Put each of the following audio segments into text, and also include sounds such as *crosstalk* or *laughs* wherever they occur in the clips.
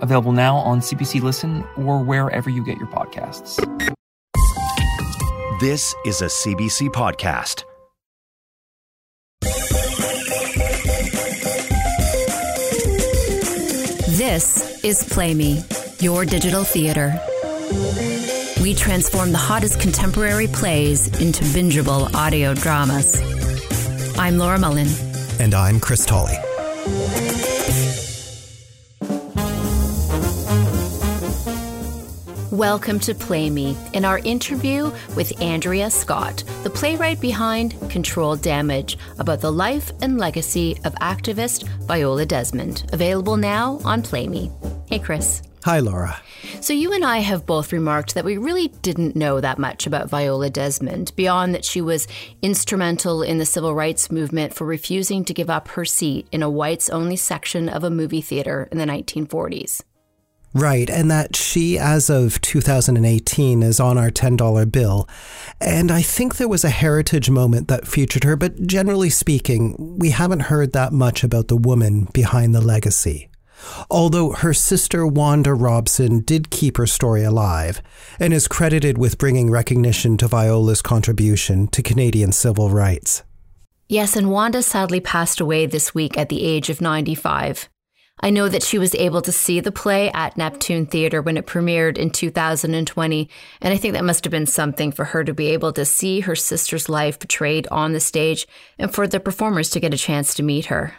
available now on CBC Listen or wherever you get your podcasts. This is a CBC podcast. This is Play Me, your digital theater. We transform the hottest contemporary plays into bingeable audio dramas. I'm Laura Mullen. And I'm Chris Tolley. Welcome to Play Me in our interview with Andrea Scott, the playwright behind Controlled Damage, about the life and legacy of activist Viola Desmond. Available now on Play Me. Hey, Chris. Hi, Laura. So, you and I have both remarked that we really didn't know that much about Viola Desmond, beyond that she was instrumental in the civil rights movement for refusing to give up her seat in a whites only section of a movie theater in the 1940s. Right, and that she, as of 2018, is on our $10 bill. And I think there was a heritage moment that featured her, but generally speaking, we haven't heard that much about the woman behind the legacy. Although her sister Wanda Robson did keep her story alive and is credited with bringing recognition to Viola's contribution to Canadian civil rights. Yes, and Wanda sadly passed away this week at the age of 95. I know that she was able to see the play at Neptune Theatre when it premiered in 2020, and I think that must have been something for her to be able to see her sister's life portrayed on the stage and for the performers to get a chance to meet her.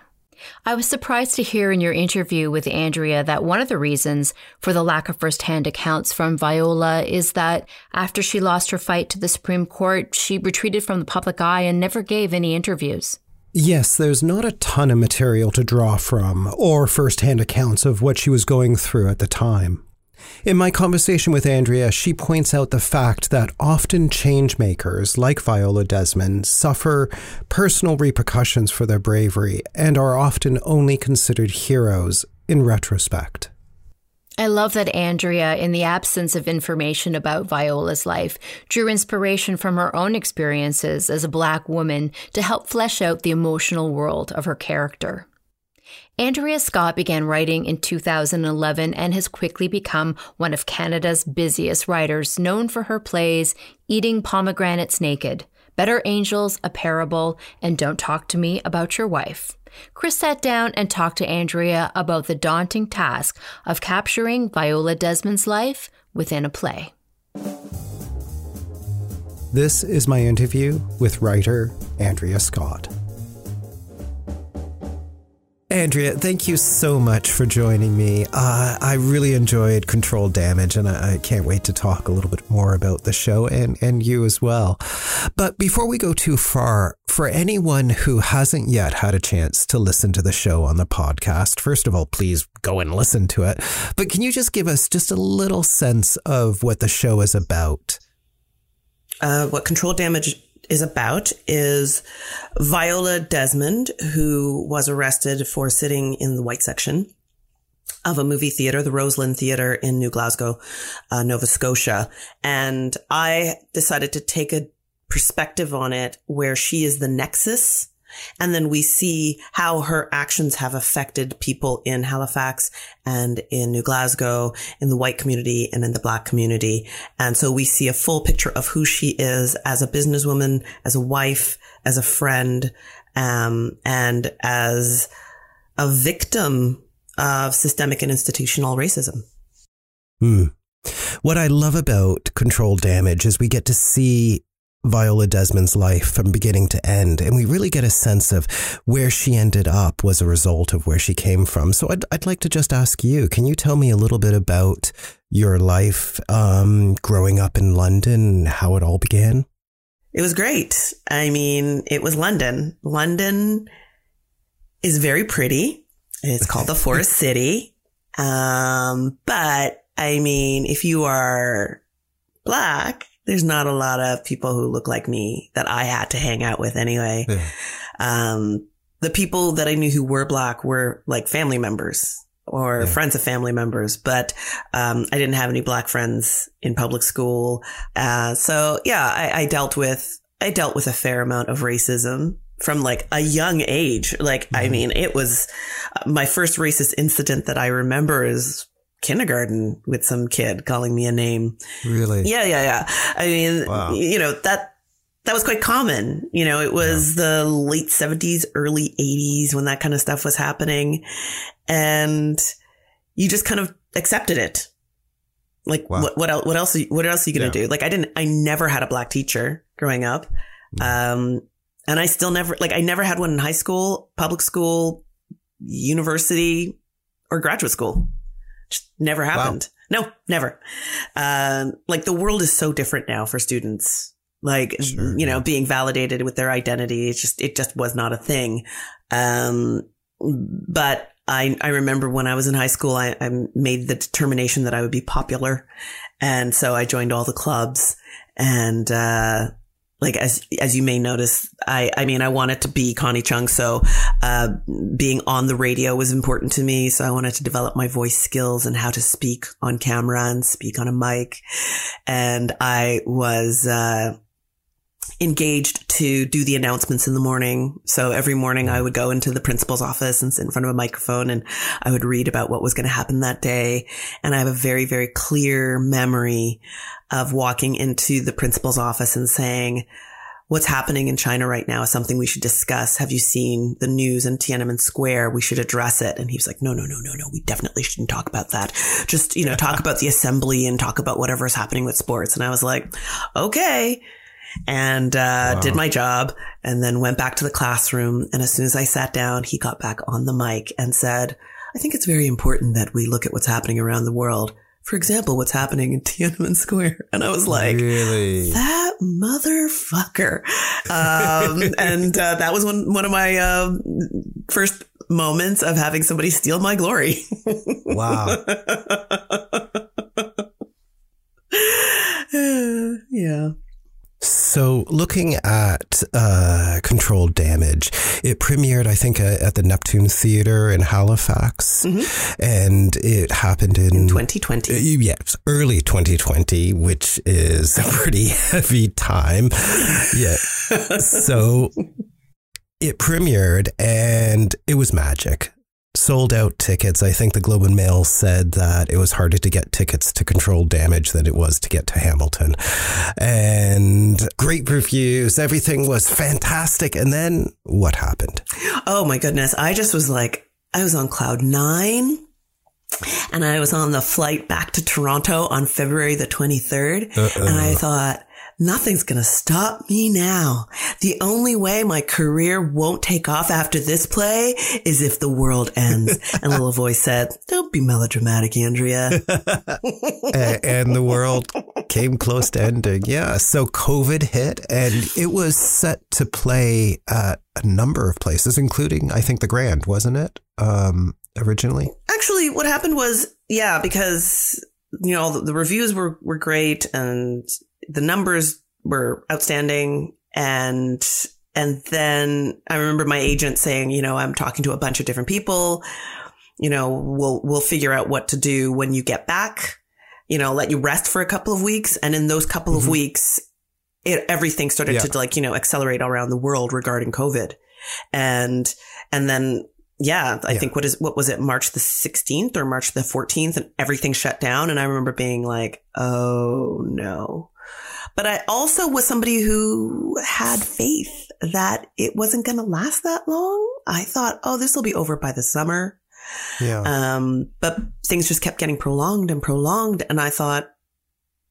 I was surprised to hear in your interview with Andrea that one of the reasons for the lack of firsthand accounts from Viola is that after she lost her fight to the Supreme Court, she retreated from the public eye and never gave any interviews. Yes, there's not a ton of material to draw from, or firsthand accounts of what she was going through at the time. In my conversation with Andrea, she points out the fact that often changemakers, like Viola Desmond, suffer personal repercussions for their bravery and are often only considered heroes in retrospect. I love that Andrea, in the absence of information about Viola's life, drew inspiration from her own experiences as a Black woman to help flesh out the emotional world of her character. Andrea Scott began writing in 2011 and has quickly become one of Canada's busiest writers, known for her plays Eating Pomegranates Naked, Better Angels, A Parable, and Don't Talk to Me About Your Wife. Chris sat down and talked to Andrea about the daunting task of capturing Viola Desmond's life within a play. This is my interview with writer Andrea Scott. Andrea, thank you so much for joining me. Uh, I really enjoyed Controlled Damage, and I, I, can't wait to talk a little bit more about the show and, and you as well. But before we go too far, for anyone who hasn't yet had a chance to listen to the show on the podcast, first of all, please go and listen to it. But can you just give us just a little sense of what the show is about? Uh, what Controlled Damage is about is Viola Desmond, who was arrested for sitting in the white section of a movie theater, the Roseland Theater in New Glasgow, uh, Nova Scotia. And I decided to take a perspective on it where she is the nexus and then we see how her actions have affected people in Halifax and in New Glasgow, in the white community and in the black community. And so we see a full picture of who she is as a businesswoman, as a wife, as a friend, um, and as a victim of systemic and institutional racism. Hmm. What I love about controlled damage is we get to see Viola Desmond's life from beginning to end. And we really get a sense of where she ended up was a result of where she came from. So I'd, I'd like to just ask you, can you tell me a little bit about your life um, growing up in London, how it all began? It was great. I mean, it was London. London is very pretty. It's called the *laughs* Forest City. Um, but I mean, if you are black, there's not a lot of people who look like me that I had to hang out with anyway. Yeah. Um, the people that I knew who were black were like family members or Yeah. friends of family members, but um, I didn't have any black friends in public school. Uh, so yeah, I, I dealt with I dealt with a fair amount of racism from like a young age. Like I Mm-hmm. mean, it was uh, my first racist incident that I remember is kindergarten with some kid calling me a name. Really? Yeah, yeah, yeah. I mean, Wow. you know, that that was quite common. You know, it was the late 70s, early 80s when that kind of stuff was happening. And you just kind of accepted it. Like Wow. what what else what else are you, what else are you going to Yeah. do? Like I didn't I never had a black teacher growing up. Um and I still never like I never had one in high school, public school, university or graduate school. Just never happened. No, never. Um, like the world is so different now for students. Like, Sure, you know, being validated with their identity. It's just, it just was not a thing. Um, but I, I remember when I was in high school, I, I made the determination that I would be popular. And so I joined all the clubs and, uh, like as as you may notice, I I mean I wanted to be Connie Chung, so uh, being on the radio was important to me. So I wanted to develop my voice skills and how to speak on camera and speak on a mic. And I was uh, engaged to do the announcements in the morning. So every morning I would go into the principal's office and sit in front of a microphone and I would read about what was going to happen that day. And I have a very, very clear memory of walking into the principal's office and saying, what's happening in China right now is something we should discuss. Have you seen the news in Tiananmen Square? We should address it. And he was like, no, no, no, no, no. We definitely shouldn't talk about that. Just, you know, talk *laughs* about the assembly and talk about whatever is happening with sports. And I was like, okay. And, uh, Wow. did my job and then went back to the classroom. And as soon as I sat down, he got back on the mic and said, I think it's very important that we look at what's happening around the world. For example, what's happening in *laughs* Tiananmen Square. And I was like, really? that motherfucker. Um, *laughs* and uh, that was one, one of my uh, first moments of having somebody steal my glory. Wow. *laughs* yeah. So, looking at uh, Controlled Damage, it premiered, I think, uh, at the Neptune Theater in Halifax, and it happened in, 2020. Uh, yes, early 2020, which is a pretty *laughs* heavy time. Yeah. *laughs* So it premiered and it was magic. Sold out tickets. I think the Globe and Mail said that it was harder to get tickets to controlled Damage than it was to get to Hamilton. And great reviews. Everything was fantastic. And then what happened? Oh my goodness. I just was like, I was on cloud nine and I was on the flight back to Toronto on February the 23rd. And I thought, nothing's going to stop me now. The only way my career won't take off after this play is if the world ends. and a little voice said, don't be melodramatic, Andrea. *laughs* And the world came close to ending. Yeah. So COVID hit and it was set to play at a number of places, including, I think, the Grand, wasn't it? Um, originally? Actually, what happened was, yeah, because, you know, the, the reviews were, were great and the numbers were outstanding. And, and then I remember my agent saying, you know, I'm talking to a bunch of different people. You know, we'll, we'll figure out what to do when you get back, you know, let you rest for a couple of weeks. And in those couple of mm-hmm. weeks, it, everything started Yeah. to like, you know, accelerate around the world regarding COVID. And, and then, yeah, I Yeah. think what is, what was it, March the 16th or March the 14th and everything shut down. And I remember being like, oh no. But I also was somebody who had faith that it wasn't going to last that long. I thought, oh, this will be over by the summer. Yeah. Um, but things just kept getting prolonged and prolonged. And I thought,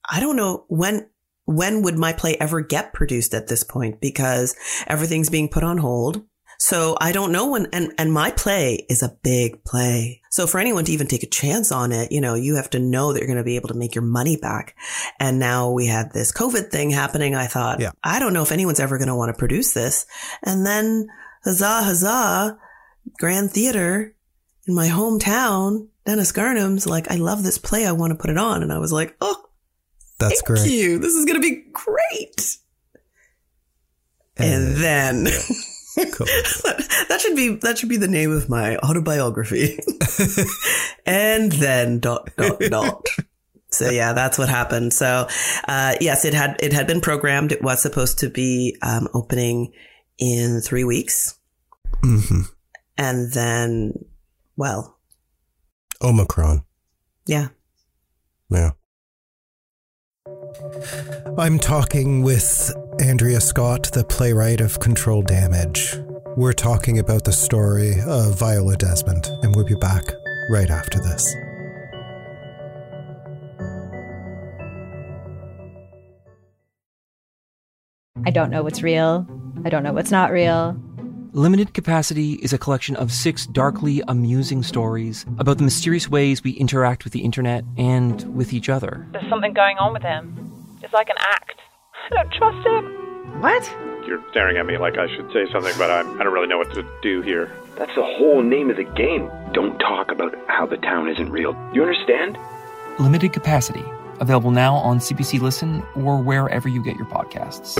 I don't know when, when would my play ever get produced at this point? Because everything's being put on hold. So I don't know when, and, and my play is a big play. So for anyone to even take a chance on it, you know, you have to know that you're going to be able to make your money back. And now we had this COVID thing happening. I thought, Yeah. I don't know if anyone's ever going to want to produce this. And then huzzah, huzzah, Grand Theater in my hometown, Dennis Garnhum's like, I love this play. I want to put it on. And I was like, oh, That's Thank great. you. This is going to be great. And, then *laughs* cool. *laughs* that should be that should be the name of my autobiography. *laughs* and then dot dot *laughs* dot. So yeah, that's what happened. So uh, yes, it had it had been programmed. It was supposed to be um, opening in three weeks, hmm and then well, Omicron. yeah, Yeah. I'm talking with Andrea Scott, the playwright of Controlled Damage. We're talking about the story of Viola Desmond, and we'll be back right after this. I don't know what's real. I don't know what's not real. Limited Capacity is a collection of six darkly amusing stories about the mysterious ways we interact with the internet and with each other. There's something going on with him. It's like an act. I don't trust him. What? You're staring at me like I should say something, but I, I don't really know what to do here. That's the whole name of the game. Don't talk about how the town isn't real. You understand? Limited Capacity, available now on CBC Listen or wherever you get your podcasts.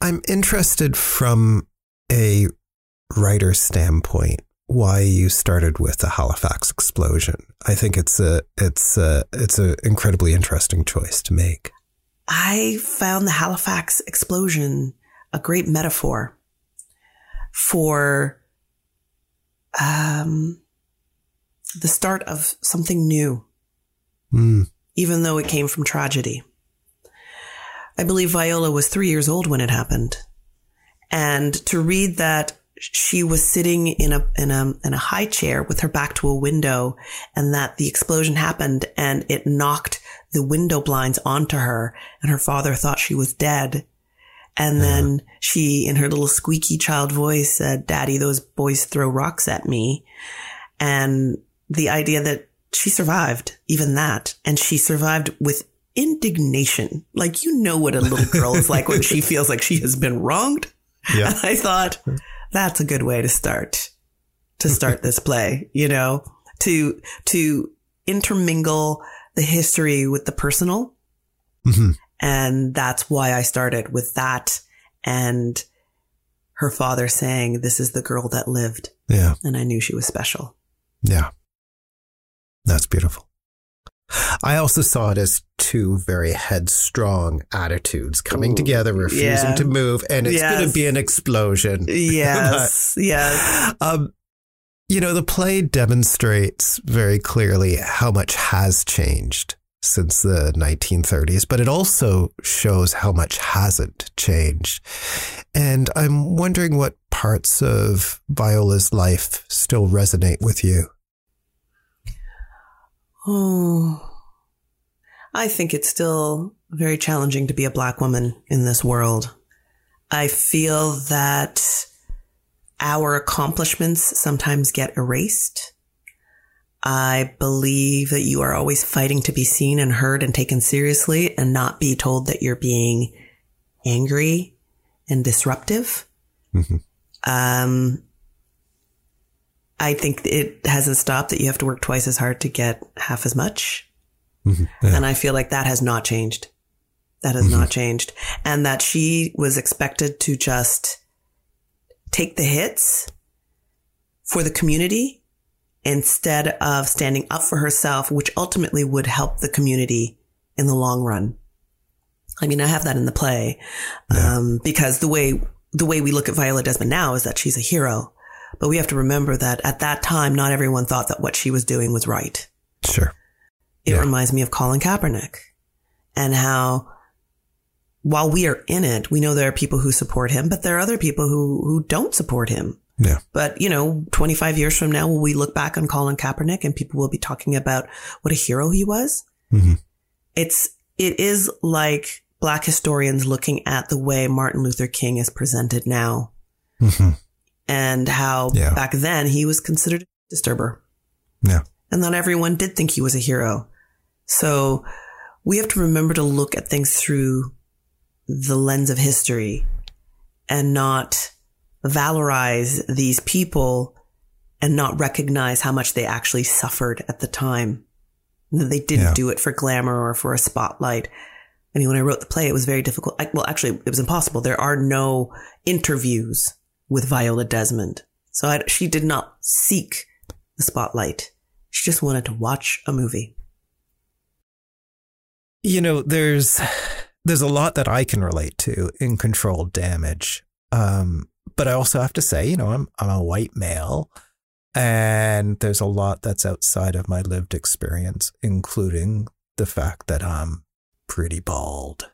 I'm interested from a writer standpoint why you started with the Halifax explosion. I think it's a it's a it's an incredibly interesting choice to make. I found the Halifax explosion a great metaphor for um, the start of something new, Mm, even though it came from tragedy. I believe Viola was three years old when it happened. And to read that she was sitting in a, in a, in a high chair with her back to a window and that the explosion happened and it knocked the window blinds onto her and her father thought she was dead. And then she, in her little squeaky child voice, said, Daddy, those boys throw rocks at me. And the idea that she survived, even that, and she survived with indignation. Like, you know what a little girl is like when she *laughs* feels like she has been wronged. yeah. And *laughs* I thought that's a good way to start, to start this play, you know, to, to intermingle the history with the personal. Mhm. And that's why I started with that and her father saying, this is the girl that lived. Yeah. And I knew she was special. Yeah. That's beautiful. I also saw it as two very headstrong attitudes coming Ooh, together, refusing yeah. to move, and it's going to be an explosion. *laughs* Yes. yes. Um, you know, the play demonstrates very clearly how much has changed since the 1930s, but it also shows how much hasn't changed. And I'm wondering what parts of Viola's life still resonate with you. Oh, I think it's still very challenging to be a black woman in this world. I feel that our accomplishments sometimes get erased. I believe that you are always fighting to be seen and heard and taken seriously and not be told that you're being angry and disruptive. Mhm. Um, I think it hasn't stopped that you have to work twice as hard to get half as much. Mhm. Yeah. And I feel like that has not changed. That has not changed. And that she was expected to just take the hits for the community instead of standing up for herself, which ultimately would help the community in the long run. I mean, I have that in the play, um, because the way, the way we look at Viola Desmond now is that she's a hero. But we have to remember that at that time, not everyone thought that what she was doing was right. Sure. It Yeah. reminds me of Colin Kaepernick and how while we are in it, we know there are people who support him, but there are other people who, who don't support him. Yeah. But, you know, 25 years from now, will we look back on Colin Kaepernick and people will be talking about what a hero he was? Mhm. It's, it is like black historians looking at the way Martin Luther King is presented now Mhm. and how Yeah. back then he was considered a disturber. Yeah. And not everyone did think he was a hero. So we have to remember to look at things through the lens of history and not valorize these people and not recognize how much they actually suffered at the time. They didn't Yeah. do it for glamour or for a spotlight. I mean, when I wrote the play, it was very difficult. I, well, actually, it was impossible. There are no interviews with Viola Desmond. So I, she did not seek the spotlight. She just wanted to watch a movie. You know, there's there's a lot that I can relate to in controlled damage. Um, but I also have to say, you know, I'm I'm a white male and there's a lot that's outside of my lived experience, including the fact that I'm pretty bald.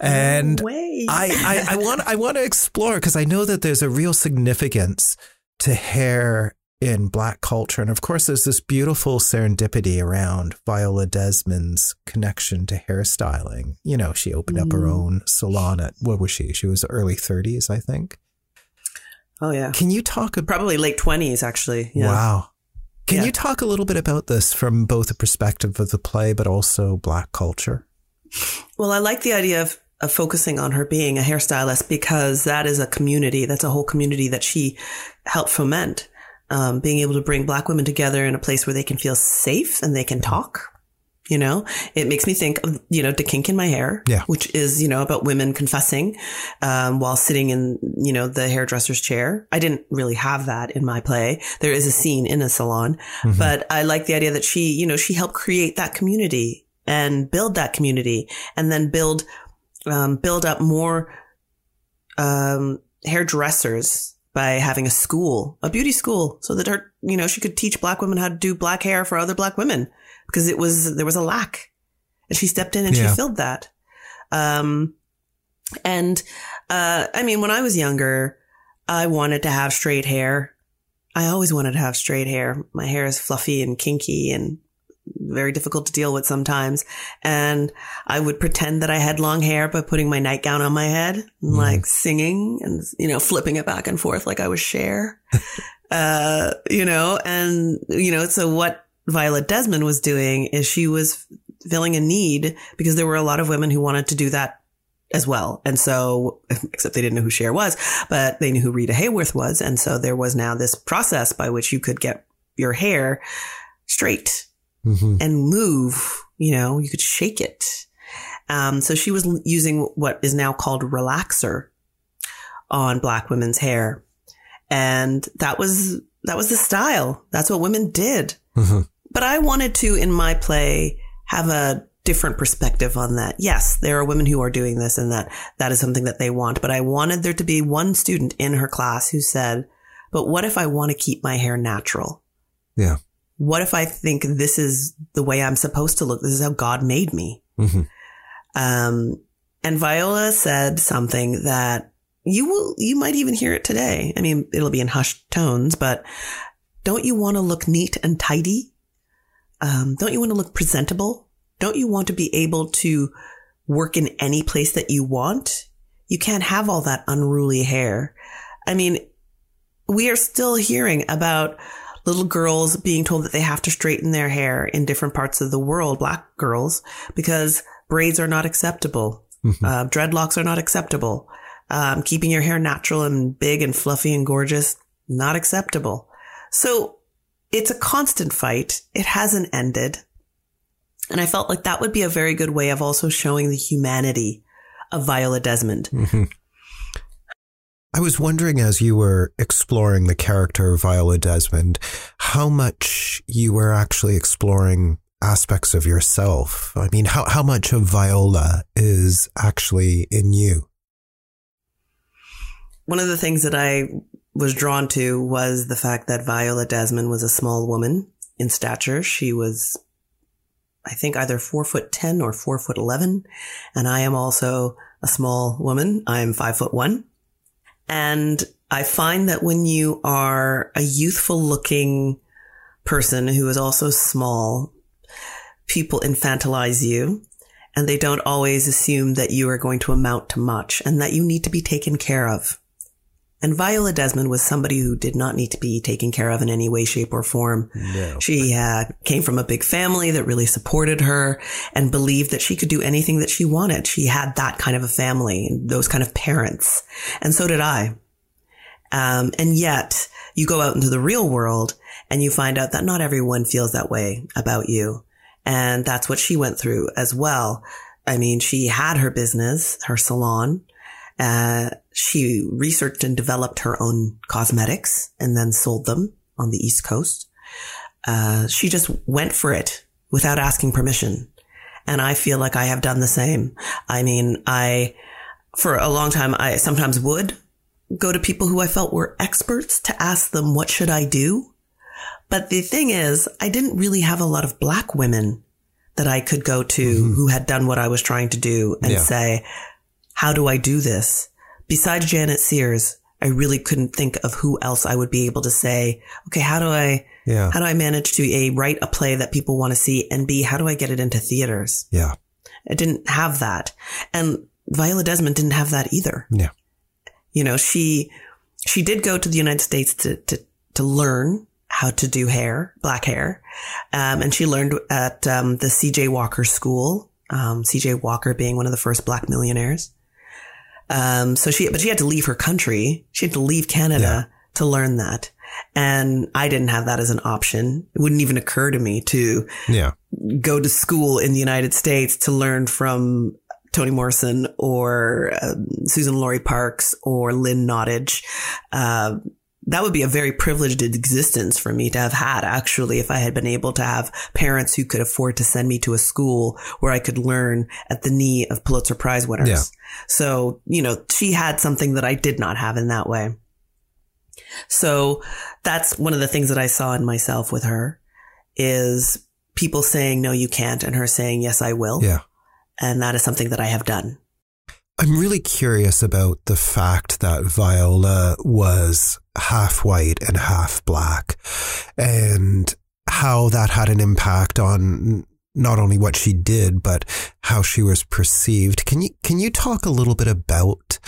And No. I, I, I want I want to explore because I know that there's a real significance to hair in black culture. And of course there's this beautiful serendipity around Viola Desmond's connection to hairstyling. You know, she opened up her Mm. own salon at what was she? She was early 30s, I think. oh yeah, Can you talk about probably late twenties actually. Yeah. Wow. Can Yeah. you talk a little bit about this from both the perspective of the play but also black culture? Well, I like the idea of, of focusing on her being a hairstylist because that is a community. That's a whole community that she helped foment. Um, being able to bring black women together in a place where they can feel safe and they can talk. You know, it makes me think of, you know, the kink in my hair, Yeah. which is, you know, about women confessing, um, while sitting in, you know, the hairdresser's chair. I didn't really have that in my play. There is a scene in a salon, Mm-hmm. but I like the idea that she, you know, she helped create that community and build that community and then build, um, build up more, um, hairdressers by having a school, a beauty school, so that her, you know, she could teach black women how to do black hair for other black women because it was, there was a lack and she stepped in and Yeah. she filled that. Um, and, uh, I mean, when I was younger, I wanted to have straight hair. I always wanted to have straight hair. My hair is fluffy and kinky and very difficult to deal with sometimes. And I would pretend that I had long hair by putting my nightgown on my head, and like singing and, you know, flipping it back and forth like I was Cher. *laughs* uh, you know, and, you know, so what Violet Desmond was doing is she was filling a need because there were a lot of women who wanted to do that as well. And so, *laughs* except they didn't know who Cher was, but they knew who Rita Hayworth was. And so there was now this process by which you could get your hair straight Mm-hmm. and move, you know, you could shake it. Um, so she was l- using what is now called relaxer on black women's hair. And that was, that was the style. That's what women did. Mhm. But I wanted to, in my play, have a different perspective on that. Yes, there are women who are doing this and that that is something that they want. But I wanted there to be one student in her class who said, but what if I want to keep my hair natural? Yeah. What if I think this is the way I'm supposed to look? This is how God made me. Mhm. Um, and Viola said something that you will, you might even hear it today. I mean, it'll be in hushed tones, but don't you want to look neat and tidy? Um, don't you want to look presentable? Don't you want to be able to work in any place that you want? You can't have all that unruly hair. I mean, we are still hearing about little girls being told that they have to straighten their hair in different parts of the world, black girls, because braids are not acceptable. Uh, dreadlocks are not acceptable. Um, keeping your hair natural and big and fluffy and gorgeous, not acceptable. So it's a constant fight. It hasn't ended. And I felt like that would be a very good way of also showing the humanity of Viola Desmond. I was wondering as you were exploring the character of Viola Desmond, how much you were actually exploring aspects of yourself. I mean, how, how much of Viola is actually in you? One of the things that I was drawn to was the fact that Viola Desmond was a small woman in stature. She was, I think, either four foot 10 or four foot 11. And I am also a small woman. I'm five foot one. And I find that when you are a youthful looking person who is also small, people infantilize you and they don't always assume that you are going to amount to much and that you need to be taken care of. And Viola Desmond was somebody who did not need to be taken care of in any way, shape, or form. No. She uh, came from a big family that really supported her and believed that she could do anything that she wanted. She had that kind of a family and those kind of parents. And so did I. Um, and yet you go out into the real world and you find out that not everyone feels that way about you. And that's what she went through as well. I mean, she had her business, her salon. Uh, she researched and developed her own cosmetics and then sold them on the East Coast. Uh, she just went for it without asking permission. And I feel like I have done the same. I mean, I, for a long time, I sometimes would go to people who I felt were experts to ask them, what should I do? But the thing is, I didn't really have a lot of black women that I could go to mm-hmm. who had done what I was trying to do and yeah. say, how do I do this? Besides Djanet Sears, I really couldn't think of who else I would be able to say, okay, how do I, yeah. how do I manage to A, write a play that people want to see and B, how do I get it into theaters? Yeah. I didn't have that. And Viola Desmond didn't have that either. Yeah. You know, she, she did go to the United States to, to, to learn how to do hair, black hair. Um, and she learned at, um, the CJ Walker school, um, CJ Walker being one of the first black millionaires. Um, so she, but she had to leave her country. She had to leave Canada yeah. to learn that. And I didn't have that as an option. It wouldn't even occur to me to yeah. go to school in the United States to learn from Toni Morrison or uh, Suzan-Lori Parks or Lynn Nottage. Uh, that would be a very privileged existence for me to have had actually if I had been able to have parents who could afford to send me to a school where I could learn at the knee of Pulitzer Prize winners. Yeah. So, you know, she had something that I did not have in that way. So that's one of the things that I saw in myself with her is people saying, no, you can't. And her saying, yes, I will. Yeah. And that is something that I have done. I'm really curious about the fact that Viola was half white and half black and how that had an impact on not only what she did but how she was perceived can you can you talk a little bit about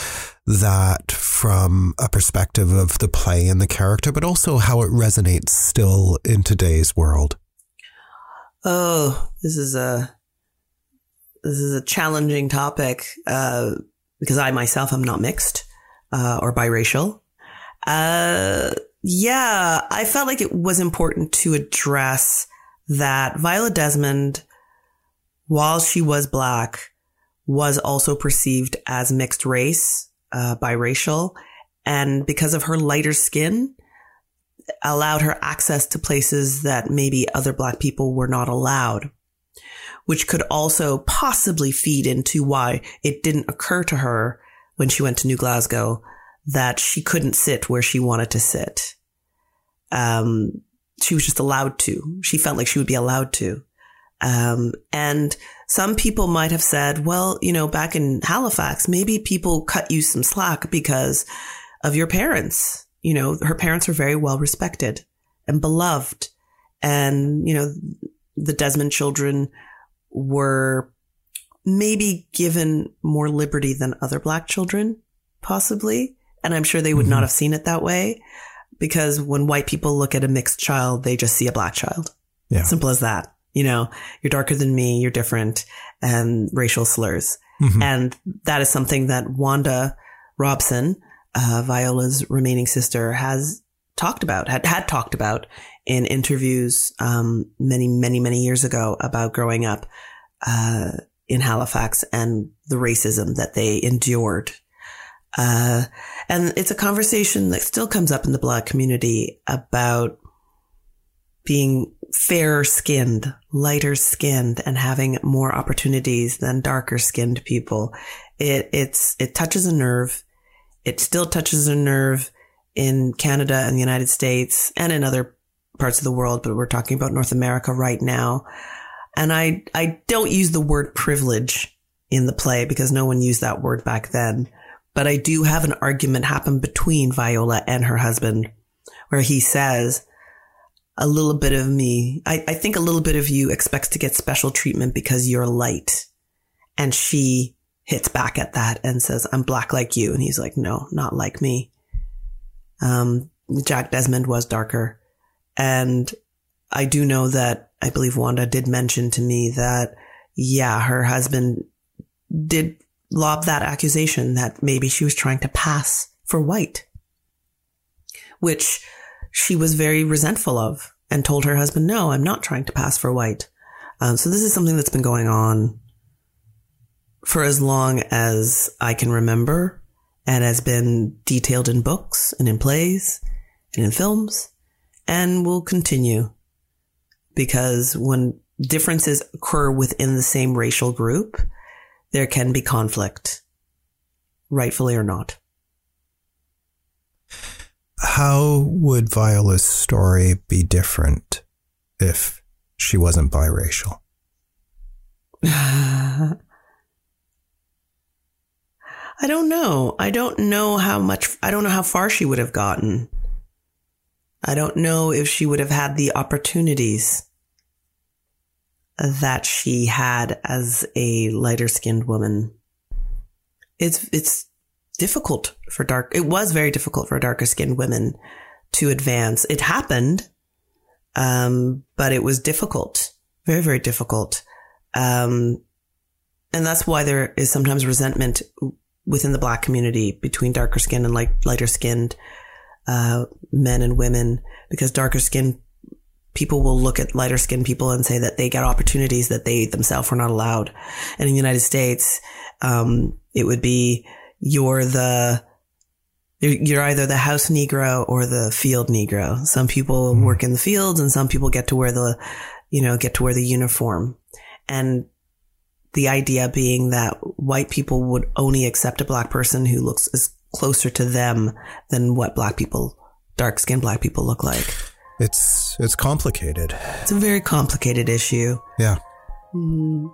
that from a perspective of the play and the character but also how it resonates still in today's world oh this is a this is a challenging topic uh, because I myself am not mixed uh, or biracial. Uh, yeah, I felt like it was important to address that Viola Desmond, while she was black, was also perceived as mixed race, uh, biracial, and because of her lighter skin, allowed her access to places that maybe other black people were not allowed which could also possibly feed into why it didn't occur to her when she went to New Glasgow that she couldn't sit where she wanted to sit. Um, she was just allowed to. She felt like she would be allowed to. Um, and some people might have said, well, you know, back in Halifax, maybe people cut you some slack because of your parents. You know, her parents were very well respected and beloved. And, you know, the Desmond children were maybe given more liberty than other black children, possibly. And I'm sure they would mm-hmm. not have seen it that way because when white people look at a mixed child, they just see a black child. Yeah. Simple as that. You know, you're darker than me, you're different, and racial slurs. Mm-hmm. And that is something that Wanda Robson, uh, Viola's remaining sister, has talked about, had, had talked about in interviews um, many, many, many years ago about growing up uh, in Halifax and the racism that they endured. Uh, and it's a conversation that still comes up in the Black community about being fairer skinned, lighter skinned, and having more opportunities than darker skinned people. It, it's, it touches a nerve. It still touches a nerve in Canada and the United States and in other parts of the world, but we're talking about North America right now. And I, I don't use the word privilege in the play because no one used that word back then. But I do have an argument happen between Viola and her husband where he says, a little bit of me, I, I think a little bit of you expects to get special treatment because you're light. And she hits back at that and says, I'm black like you. And he's like, no, not like me. Um, Jack Desmond was darker. And I do know that I believe Wanda did mention to me that, yeah, her husband did lob that accusation that maybe she was trying to pass for white, which she was very resentful of and told her husband, no, I'm not trying to pass for white. Um, so this is something that's been going on for as long as I can remember and has been detailed in books and in plays and in films and will continue because when differences occur within the same racial group, there can be conflict, rightfully or not. How would Viola's story be different if she wasn't biracial? *sighs* I don't know. I don't know how much, I don't know how far she would have gotten. I don't know if she would have had the opportunities that she had as a lighter skinned woman. It's, it's difficult for dark. It was very difficult for darker skinned women to advance. It happened. Um, but it was difficult, very, very difficult. Um, and that's why there is sometimes resentment within the black community between darker skinned and light, lighter skinned, uh, men and women, because darker skinned people will look at lighter skinned people and say that they get opportunities that they themselves were not allowed. And in the United States, um, it would be you're the you're either the house Negro or the field Negro. Some people mm. work in the fields and some people get to wear the, you know, get to wear the uniform. And the idea being that white people would only accept a black person who looks as closer to them than what black people, dark skinned black people look like. It's, it's complicated. It's a very complicated issue. Yeah. Mm.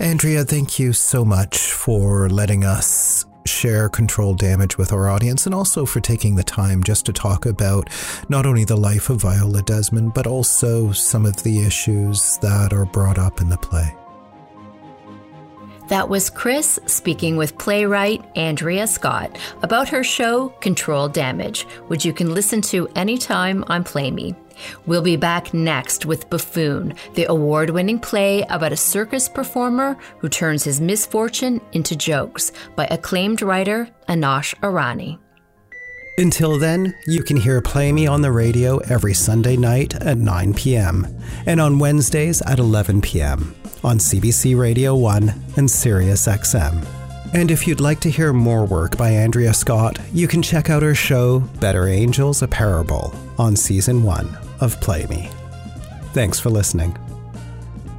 Andrea, thank you so much for letting us share controlled damage with our audience and also for taking the time just to talk about not only the life of Viola Desmond, but also some of the issues that are brought up in the play. That was Chris speaking with playwright Andrea Scott about her show Controlled Damage, which you can listen to anytime on Play Me. We'll be back next with Buffoon, the award winning play about a circus performer who turns his misfortune into jokes by acclaimed writer Anosh Irani. Until then, you can hear Play Me on the radio every Sunday night at 9 p.m. and on Wednesdays at 11 p.m. on CBC Radio 1 and Sirius XM. And if you'd like to hear more work by Andrea Scott, you can check out her show Better Angels a Parable on season 1 of Play Me. Thanks for listening.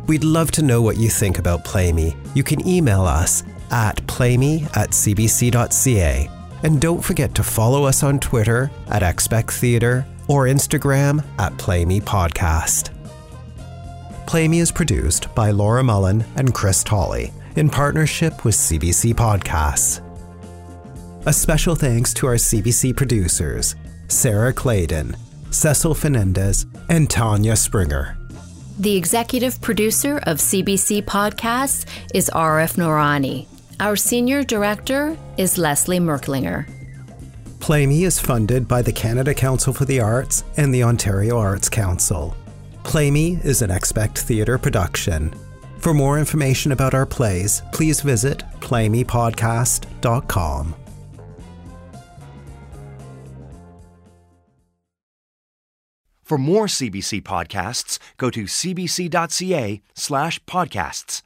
We'd love to know what you think about Play Me. You can email us at playme at cbc.ca. And don't forget to follow us on Twitter at Expect Theatre or Instagram at Play Me Podcast. Play Me is produced by Laura Mullen and Chris Tolley in partnership with CBC Podcasts. A special thanks to our CBC producers, Sarah Claydon, Cecil Fernandez, and Tanya Springer. The executive producer of CBC Podcasts is Arif Noorani. Our senior director is Leslie Merklinger. Play Me is funded by the Canada Council for the Arts and the Ontario Arts Council. Play Me is an Expect Theatre production. For more information about our plays, please visit playmepodcast.com. For more CBC podcasts, go to cbc.ca slash podcasts.